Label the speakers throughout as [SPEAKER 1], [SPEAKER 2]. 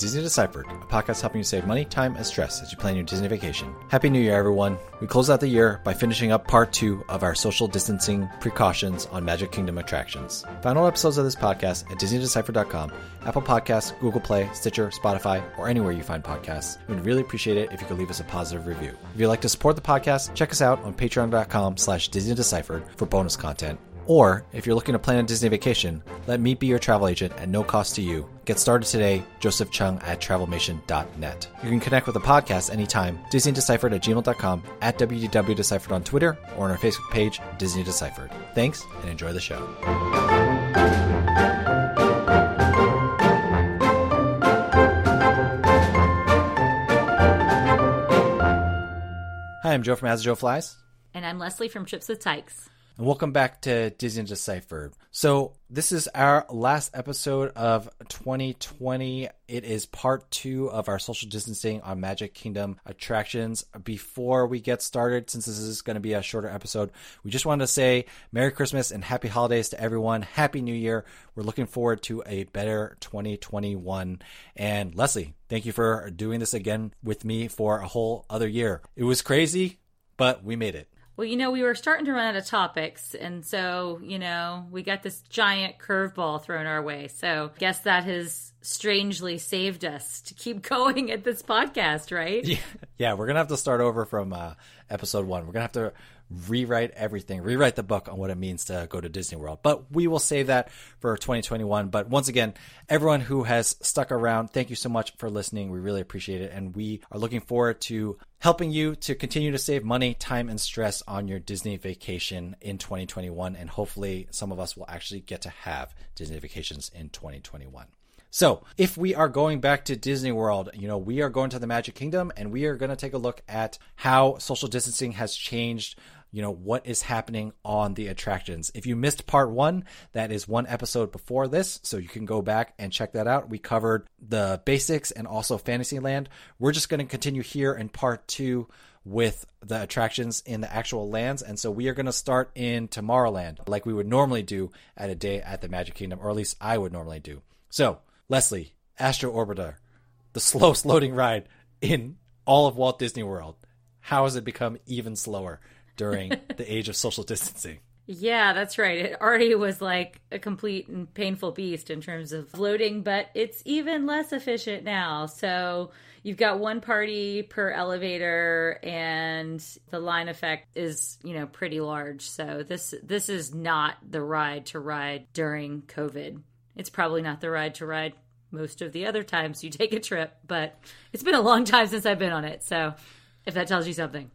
[SPEAKER 1] Disney Deciphered, a podcast helping you save money, time, and stress as you plan your Disney vacation. Happy New Year, everyone. We close out the year by finishing up part two of our social distancing precautions on Magic Kingdom attractions. Final episodes of this podcast at DisneyDeciphered.com, Apple Podcasts, Google Play, Stitcher, Spotify, or anywhere you find podcasts. We'd really appreciate it if you could leave us a positive review. If you'd like to support the podcast, check us out on patreon.com slash Disney Deciphered for bonus content or, if you're looking to plan a Disney vacation, let me be your travel agent at no cost to you. Get started today, Joseph Cheung at travelmation.net. You can connect with the podcast anytime, DisneyDeciphered at gmail.com, at WDW Deciphered on Twitter, or on our Facebook page, Disney Deciphered. Thanks, and enjoy the show. Hi, I'm Joe from As Joe Flies.
[SPEAKER 2] And I'm Leslie from Trips with Tykes
[SPEAKER 1] and welcome back to Disney Deciphered. So, this is our last episode of 2020. It is part two of our social distancing on Magic Kingdom attractions. Before we get started, since this is going to be a shorter episode, we just wanted to say Merry Christmas and Happy Holidays to everyone. Happy New Year. We're looking forward to a better 2021. And Leslie, thank you for doing this again with me for a whole other year. It was crazy, but we made it.
[SPEAKER 2] Well, you know, we were starting to run out of topics, and so you know, we got this giant curveball thrown our way. So, guess that has strangely saved us to keep going at this podcast, right?
[SPEAKER 1] Yeah, yeah we're gonna have to start over from uh, episode one. We're gonna have to rewrite everything, rewrite the book on what it means to go to Disney World. But we will save that for 2021. But once again, everyone who has stuck around, thank you so much for listening. We really appreciate it. And we are looking forward to helping you to continue to save money, time, and stress on your Disney vacation in 2021. And hopefully, some of us will actually get to have Disney vacations in 2021. So, if we are going back to Disney World, you know, we are going to the Magic Kingdom and we are going to take a look at how social distancing has changed you know what is happening on the attractions. If you missed part 1, that is one episode before this, so you can go back and check that out. We covered the basics and also Fantasyland. We're just going to continue here in part 2 with the attractions in the actual lands. And so we are going to start in Tomorrowland, like we would normally do at a day at the Magic Kingdom, or at least I would normally do. So, Leslie, Astro Orbiter, the slowest loading ride in all of Walt Disney World. How has it become even slower? during the age of social distancing.
[SPEAKER 2] Yeah, that's right. It already was like a complete and painful beast in terms of loading, but it's even less efficient now. So you've got one party per elevator and the line effect is, you know, pretty large. So this this is not the ride to ride during COVID. It's probably not the ride to ride most of the other times you take a trip, but it's been a long time since I've been on it. So if that tells you something.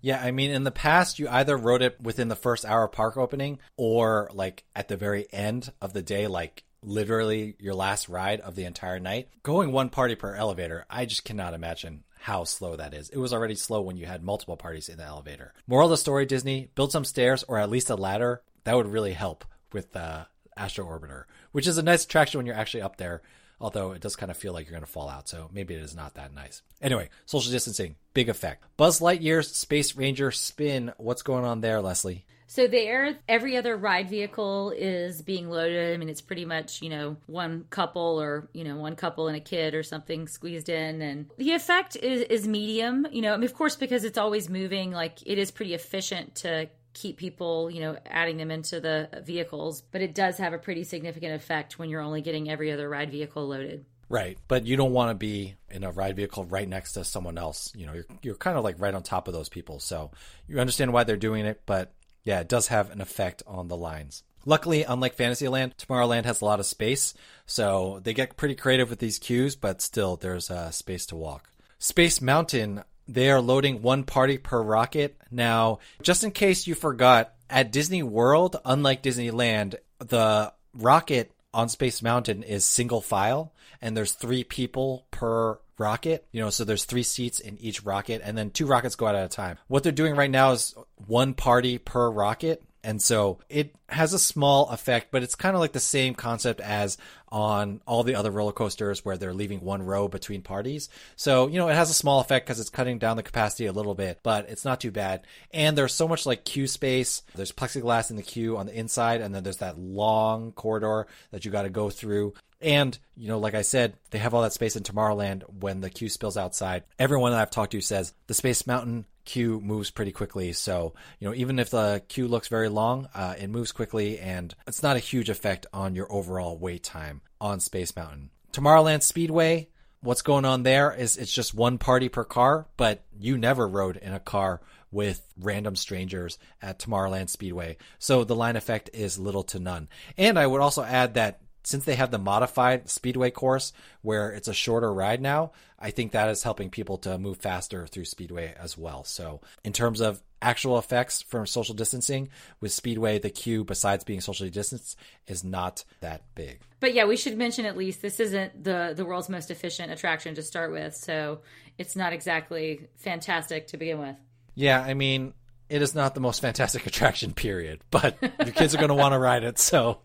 [SPEAKER 1] Yeah, I mean, in the past, you either rode it within the first hour of park opening or like at the very end of the day, like literally your last ride of the entire night. Going one party per elevator, I just cannot imagine how slow that is. It was already slow when you had multiple parties in the elevator. Moral of the story, Disney, build some stairs or at least a ladder. That would really help with uh, Astro Orbiter, which is a nice attraction when you're actually up there although it does kind of feel like you're going to fall out. So maybe it is not that nice. Anyway, social distancing, big effect. Buzz Lightyear's Space Ranger spin. What's going on there, Leslie?
[SPEAKER 2] So there, every other ride vehicle is being loaded. I mean, it's pretty much you know one couple or you know one couple and a kid or something squeezed in, and the effect is is medium. You know, I mean, of course, because it's always moving, like it is pretty efficient to keep people, you know, adding them into the vehicles, but it does have a pretty significant effect when you're only getting every other ride vehicle loaded.
[SPEAKER 1] Right, but you don't want to be in a ride vehicle right next to someone else. You know, you're you're kind of like right on top of those people. So you understand why they're doing it, but yeah, it does have an effect on the lines. Luckily, unlike Fantasyland, Tomorrowland has a lot of space, so they get pretty creative with these queues, but still there's uh, space to walk. Space Mountain they are loading one party per rocket. Now, just in case you forgot, at Disney World, unlike Disneyland, the rocket on Space Mountain is single file and there's three people per rocket. You know, so there's three seats in each rocket and then two rockets go out at a time. What they're doing right now is one party per rocket. And so it has a small effect, but it's kind of like the same concept as on all the other roller coasters where they're leaving one row between parties. So, you know, it has a small effect because it's cutting down the capacity a little bit, but it's not too bad. And there's so much like queue space. There's plexiglass in the queue on the inside, and then there's that long corridor that you got to go through. And, you know, like I said, they have all that space in Tomorrowland when the queue spills outside. Everyone that I've talked to says the Space Mountain queue moves pretty quickly. So, you know, even if the queue looks very long, uh, it moves quickly and it's not a huge effect on your overall wait time on Space Mountain. Tomorrowland Speedway, what's going on there is it's just one party per car, but you never rode in a car with random strangers at Tomorrowland Speedway. So the line effect is little to none. And I would also add that since they have the modified speedway course where it's a shorter ride now, I think that is helping people to move faster through speedway as well. So, in terms of actual effects from social distancing with speedway, the queue besides being socially distanced is not that big.
[SPEAKER 2] But yeah, we should mention at least this isn't the the world's most efficient attraction to start with, so it's not exactly fantastic to begin with.
[SPEAKER 1] Yeah, I mean, it is not the most fantastic attraction period, but your kids are going to want to ride it, so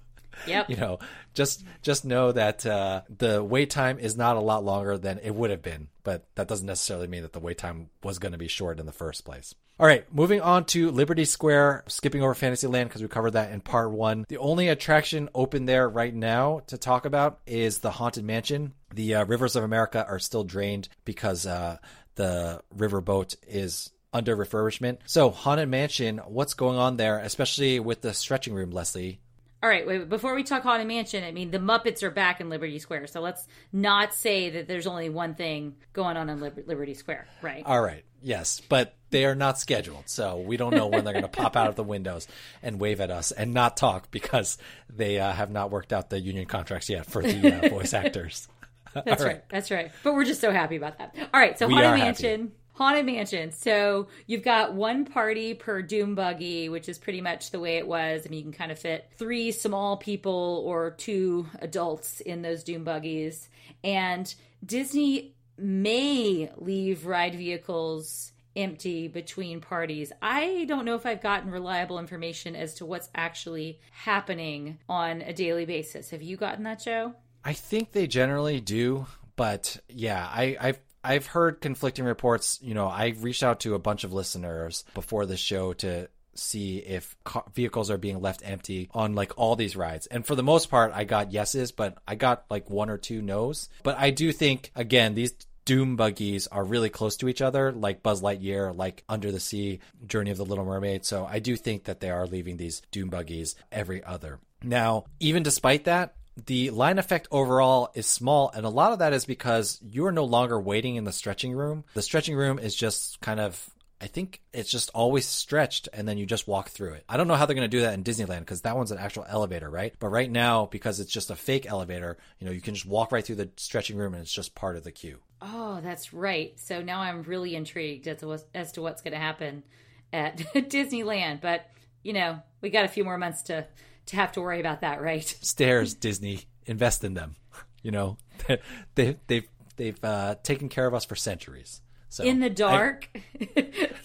[SPEAKER 2] Yep.
[SPEAKER 1] you know, just just know that uh, the wait time is not a lot longer than it would have been, but that doesn't necessarily mean that the wait time was going to be short in the first place. All right, moving on to Liberty Square, skipping over Fantasyland because we covered that in part one. The only attraction open there right now to talk about is the Haunted Mansion. The uh, Rivers of America are still drained because uh, the riverboat is under refurbishment. So, Haunted Mansion, what's going on there, especially with the stretching room, Leslie?
[SPEAKER 2] All right, wait, before we talk Haunted Mansion, I mean, the Muppets are back in Liberty Square, so let's not say that there's only one thing going on in Liber- Liberty Square, right?
[SPEAKER 1] All right, yes, but they are not scheduled, so we don't know when they're going to pop out of the windows and wave at us and not talk because they uh, have not worked out the union contracts yet for the uh, voice actors.
[SPEAKER 2] That's right. That's right. But we're just so happy about that. All right, so
[SPEAKER 1] We
[SPEAKER 2] Haunted
[SPEAKER 1] Mansion. happy.
[SPEAKER 2] Haunted Mansion. So you've got one party per doom buggy, which is pretty much the way it was. I mean, you can kind of fit three small people or two adults in those doom buggies. And Disney may leave ride vehicles empty between parties. I don't know if I've gotten reliable information as to what's actually happening on a daily basis. Have you gotten that, Joe?
[SPEAKER 1] I think they generally do, but yeah, I, I've I've heard conflicting reports. You know, I reached out to a bunch of listeners before the show to see if vehicles are being left empty on like all these rides. And for the most part, I got yeses, but I got like one or two nos. But I do think again these Doom buggies are really close to each other, like Buzz Lightyear, like Under the Sea, Journey of the Little Mermaid. So I do think that they are leaving these Doom buggies every other. Now, even despite that, the line effect overall is small, and a lot of that is because you are no longer waiting in the stretching room. The stretching room is just kind of I think it's just always stretched and then you just walk through it. I don't know how they're going to do that in Disneyland because that one's an actual elevator, right? But right now, because it's just a fake elevator, you know, you can just walk right through the stretching room and it's just part of the queue.
[SPEAKER 2] Oh, that's right. So now I'm really intrigued as to, what, as to what's going to happen at Disneyland. But, you know, we got a few more months to, to have to worry about that, right?
[SPEAKER 1] Stairs, Disney, invest in them. You know, they, they've, they've uh, taken care of us for centuries. So
[SPEAKER 2] In the
[SPEAKER 1] I-
[SPEAKER 2] dark.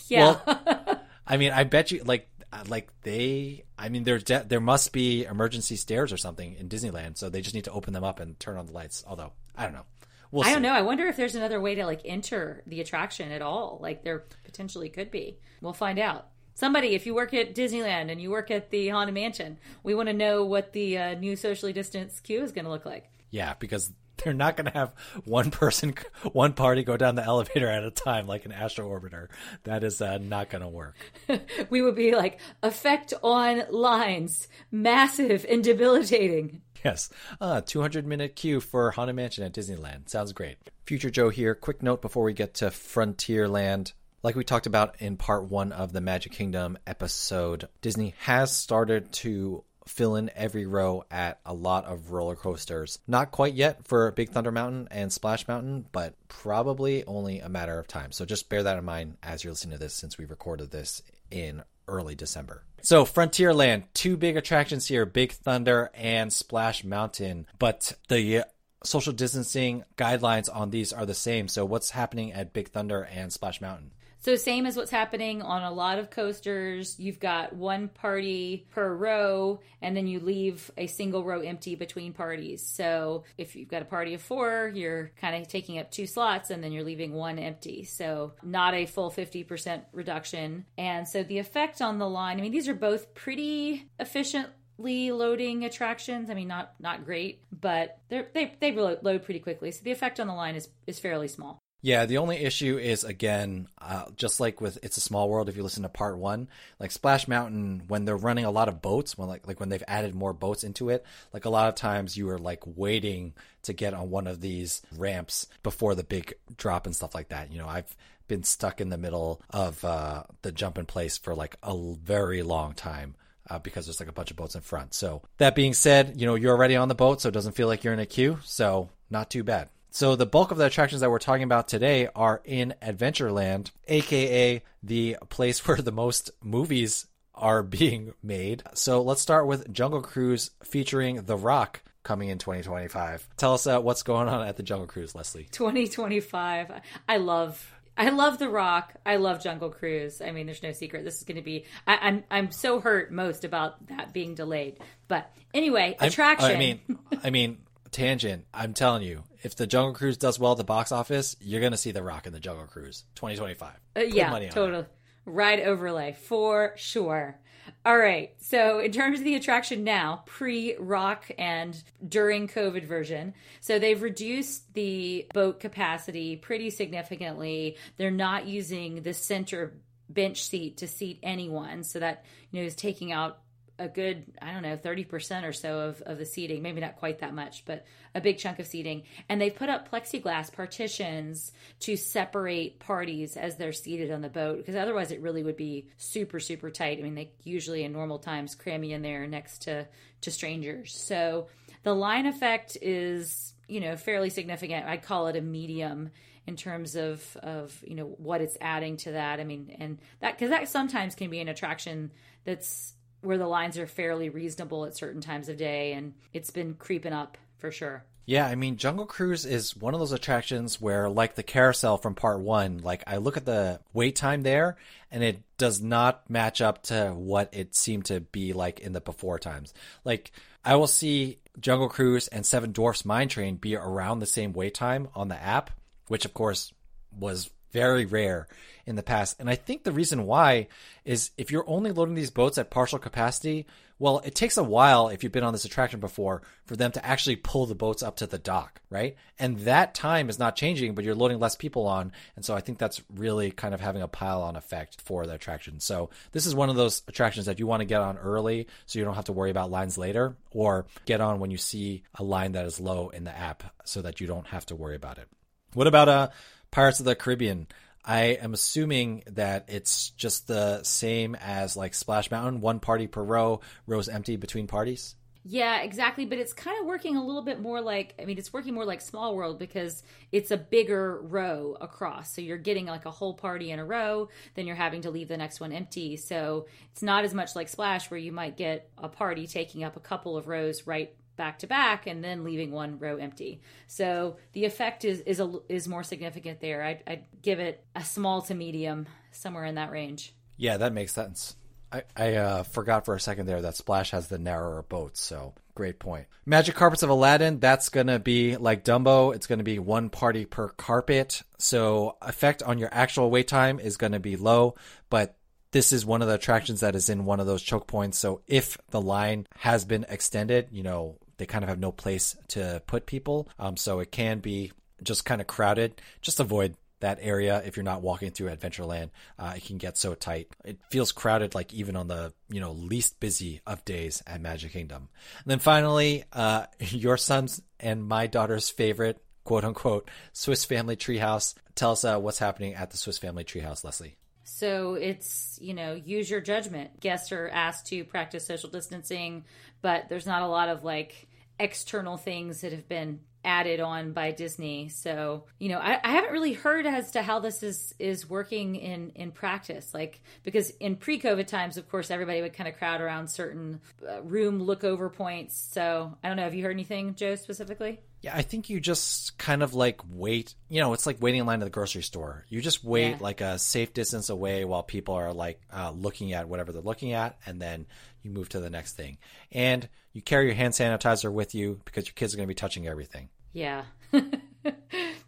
[SPEAKER 2] yeah.
[SPEAKER 1] Well, I mean, I bet you like like they. I mean, there de- there must be emergency stairs or something in Disneyland, so they just need to open them up and turn on the lights. Although I don't know. We'll
[SPEAKER 2] I don't know. I wonder if there's another way to like enter the attraction at all. Like there potentially could be. We'll find out. Somebody, if you work at Disneyland and you work at the Haunted Mansion, we want to know what the uh, new socially distanced queue is going to look like.
[SPEAKER 1] Yeah, because they're not going to have one person, one party go down the elevator at a time like an Astro Orbiter. That is uh, not going to work.
[SPEAKER 2] We would be like effect on lines, massive and debilitating.
[SPEAKER 1] Yes. Uh, 200 minute queue for Haunted Mansion at Disneyland. Sounds great. Future Joe here. Quick note before we get to Frontierland. Like we talked about in part one of the Magic Kingdom episode, Disney has started to fill in every row at a lot of roller coasters. Not quite yet for Big Thunder Mountain and Splash Mountain, but probably only a matter of time. So just bear that in mind as you're listening to this since we recorded this in early December. So Frontierland, two big attractions here, Big Thunder and Splash Mountain, but the social distancing guidelines on these are the same. So what's happening at Big Thunder and Splash Mountain?
[SPEAKER 2] So, same as what's happening on a lot of coasters, you've got one party per row, and then you leave a single row empty between parties. So, if you've got a party of four, you're kind of taking up two slots, and then you're leaving one empty. So, not a full 50% reduction. And so, the effect on the line I mean, these are both pretty efficient loading attractions. I mean, not not great, but they they they load pretty quickly. So the effect on the line is is fairly small.
[SPEAKER 1] Yeah, the only issue is again, uh, just like with It's a Small World. If you listen to part one, like Splash Mountain, when they're running a lot of boats, when like like when they've added more boats into it, like a lot of times you are like waiting to get on one of these ramps before the big drop and stuff like that. You know, I've been stuck in the middle of uh, the jump in place for like a very long time. Uh, because there's like a bunch of boats in front. So that being said, you know, you're already on the boat, so it doesn't feel like you're in a queue. So not too bad. So the bulk of the attractions that we're talking about today are in Adventureland, aka the place where the most movies are being made. So let's start with Jungle Cruise featuring The Rock coming in 2025. Tell us uh, what's going on at the Jungle Cruise, Leslie.
[SPEAKER 2] 2025. I love I love The Rock. I love Jungle Cruise. I mean, there's no secret. This is going to be. I, am I'm, I'm so hurt most about that being delayed. But anyway, attraction.
[SPEAKER 1] I mean, I mean, tangent. I'm telling you, if the Jungle Cruise does well at the box office, you're going to see The Rock in the Jungle Cruise 2025. Uh,
[SPEAKER 2] yeah, totally. Ride overlay for sure. All right. So, in terms of the attraction now, pre rock and during COVID version, so they've reduced the boat capacity pretty significantly. They're not using the center bench seat to seat anyone. So, that, you know, is taking out a good, I don't know, 30% or so of, of the seating, maybe not quite that much, but a big chunk of seating. And they've put up plexiglass partitions to separate parties as they're seated on the boat, because otherwise it really would be super, super tight. I mean, they usually in normal times cram you in there next to, to strangers. So the line effect is, you know, fairly significant. I'd call it a medium in terms of of you know what it's adding to that. I mean, and that because that sometimes can be an attraction that's where the lines are fairly reasonable at certain times of day, and it's been creeping up for sure.
[SPEAKER 1] Yeah, I mean, Jungle Cruise is one of those attractions where, like the carousel from part one, like I look at the wait time there and it does not match up to what it seemed to be like in the before times. Like, I will see Jungle Cruise and Seven Dwarfs Mine Train be around the same wait time on the app, which of course was very rare in the past. And I think the reason why is if you're only loading these boats at partial capacity, well, it takes a while if you've been on this attraction before for them to actually pull the boats up to the dock, right? And that time is not changing, but you're loading less people on. And so I think that's really kind of having a pile on effect for the attraction. So this is one of those attractions that you want to get on early so you don't have to worry about lines later or get on when you see a line that is low in the app so that you don't have to worry about it. What about uh Pirates of the Caribbean? I am assuming that it's just the same as like Splash Mountain, one party per row, rows empty between parties.
[SPEAKER 2] Yeah, exactly. But it's kind of working a little bit more like, I mean, it's working more like Small World because it's a bigger row across. So you're getting like a whole party in a row, then you're having to leave the next one empty. So it's not as much like Splash where you might get a party taking up a couple of rows right back to back and then leaving one row empty. So the effect is is a, is more significant there. I'd, I'd give it a small to medium, somewhere in that range.
[SPEAKER 1] Yeah, that makes sense. I, I uh, forgot for a second there that Splash has the narrower boats, so great point. Magic Carpets of Aladdin, that's going to be like Dumbo. It's going to be one party per carpet. So effect on your actual wait time is going to be low, but this is one of the attractions that is in one of those choke points. So if the line has been extended, you know, they kind of have no place to put people. Um, so it can be just kind of crowded. Just avoid that area if you're not walking through Adventureland. Uh, it can get so tight. It feels crowded, like even on the you know least busy of days at Magic Kingdom. And then finally, uh, your son's and my daughter's favorite quote unquote Swiss Family Treehouse. Tell us uh, what's happening at the Swiss Family Treehouse, Leslie.
[SPEAKER 2] So it's, you know, use your judgment. Guests are asked to practice social distancing, but there's not a lot of like external things that have been added on by Disney. So, you know, I, I, haven't really heard as to how this is is working in in practice. Like because in pre-COVID times, of course, everybody would kind of crowd around certain uh, room look over points. So, I don't know. Have you heard anything, Joe, specifically?
[SPEAKER 1] Yeah, I think you just kind of like wait. You know, it's like waiting in line at the grocery store. You just wait yeah. like a safe distance away while people are like uh, looking at whatever they're looking at, and then you move to the next thing. And you carry your hand sanitizer with you because your kids are going to be touching everything.
[SPEAKER 2] Yeah.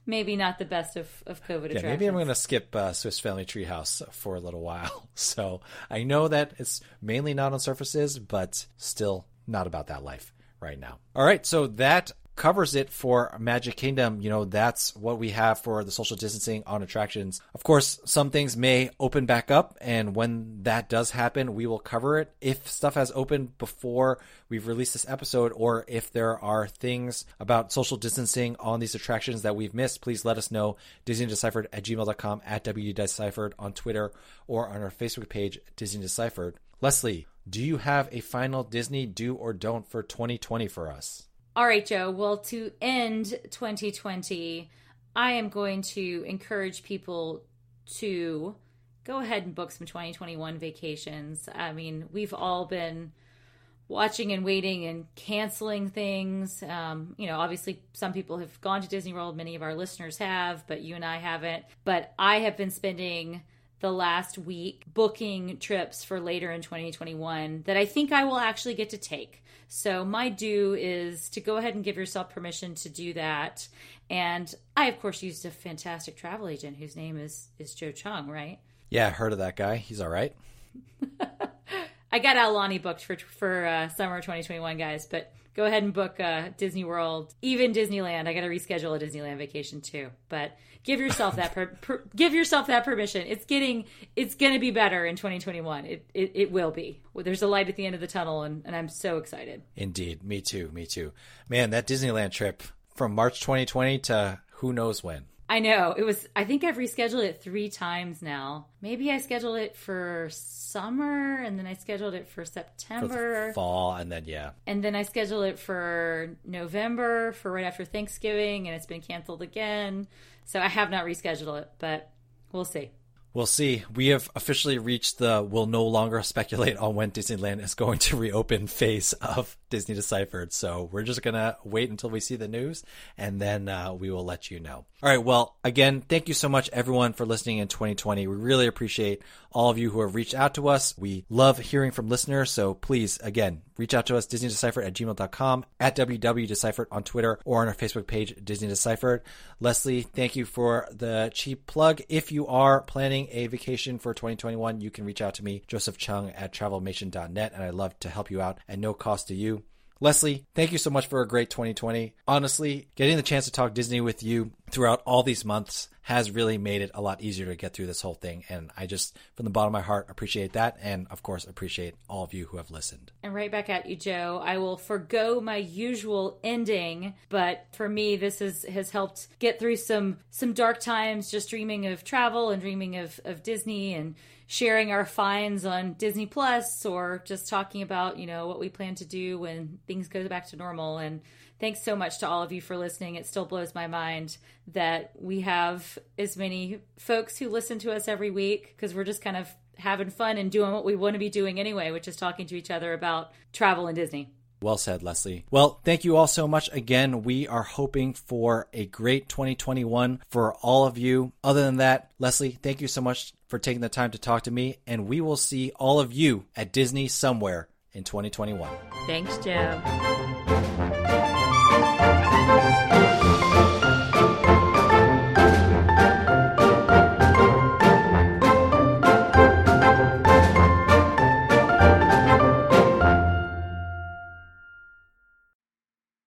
[SPEAKER 2] maybe not the best of, of COVID yeah,
[SPEAKER 1] Maybe I'm going to skip uh, Swiss Family Treehouse for a little while. So I know that it's mainly not on surfaces, but still not about that life right now. All right, so that covers it for Magic Kingdom. You know, that's what we have for the social distancing on attractions. Of course, some things may open back up, and when that does happen, we will cover it. If stuff has opened before we've released this episode, or if there are things about social distancing on these attractions that we've missed, please let us know. Disney Deciphered at gmail.com, at WDeciphered on Twitter, or on our Facebook page, Disney Deciphered. Leslie, do you have a final Disney do or don't for 2020 for us?
[SPEAKER 2] All right, Joe. Well, to end 2020, I am going to encourage people to go ahead and book some 2021 vacations. I mean, we've all been watching and waiting and canceling things. Um, you know, obviously, some people have gone to Disney World, many of our listeners have, but you and I haven't. But I have been spending the last week booking trips for later in 2021 that I think I will actually get to take. So my do is to go ahead and give yourself permission to do that. And I of course used a fantastic travel agent whose name is is Joe Cheung, right?
[SPEAKER 1] Yeah, heard of that guy. He's all right.
[SPEAKER 2] I got Aulani booked for for uh, summer 2021, guys. But go ahead and book uh, Disney World, even Disneyland. I got to reschedule a Disneyland vacation too. But give yourself that per, per, give yourself that permission. It's getting it's going to be better in 2021. It, it it will be. There's a light at the end of the tunnel, and, and I'm so excited.
[SPEAKER 1] Indeed, me too. Me too. Man, that Disneyland trip from March 2020 to who knows when.
[SPEAKER 2] I know. It was I think I've rescheduled it 3 times now. Maybe I scheduled it for summer and then I scheduled it for September.
[SPEAKER 1] For fall and then yeah.
[SPEAKER 2] And then I scheduled it for November for right after Thanksgiving and it's been canceled again. So I have not rescheduled it, but we'll see.
[SPEAKER 1] We'll see. We have officially reached the we'll no longer speculate on when Disneyland is going to reopen phase of Disney Deciphered. So we're just going to wait until we see the news and then uh, we will let you know. All right. Well, again, thank you so much, everyone, for listening in 2020. We really appreciate all of you who have reached out to us. We love hearing from listeners. So please, again, reach out to us, DisneyDeciphered at gmail.com, at WWDeciphered on Twitter, or on our Facebook page, Disney Deciphered. Leslie, thank you for the cheap plug. If you are planning a vacation for 2021, you can reach out to me, Joseph Cheung at travelmation.net, and I'd love to help you out at no cost to you. Leslie, thank you so much for a great 2020. Honestly, getting the chance to talk Disney with you throughout all these months has really made it a lot easier to get through this whole thing. And I just, from the bottom of my heart, appreciate that. And of course, appreciate all of you who have listened.
[SPEAKER 2] And right back at you, Joe. I will forego my usual ending, but for me, this has, has helped get through some, some dark times, just dreaming of travel and dreaming of, of Disney and sharing our finds on Disney Plus or just talking about, you know, what we plan to do when things go back to normal. And thanks so much to all of you for listening. It still blows my mind that we have as many folks who listen to us every week because we're just kind of having fun and doing what we want to be doing anyway, which is talking to each other about travel and Disney.
[SPEAKER 1] Well said, Leslie. Well, thank you all so much. Again, we are hoping for a great 2021 for all of you. Other than that, Leslie, thank you so much for taking the time to talk to me, and we will see all of you at Disney somewhere in 2021.
[SPEAKER 2] Thanks, Joe.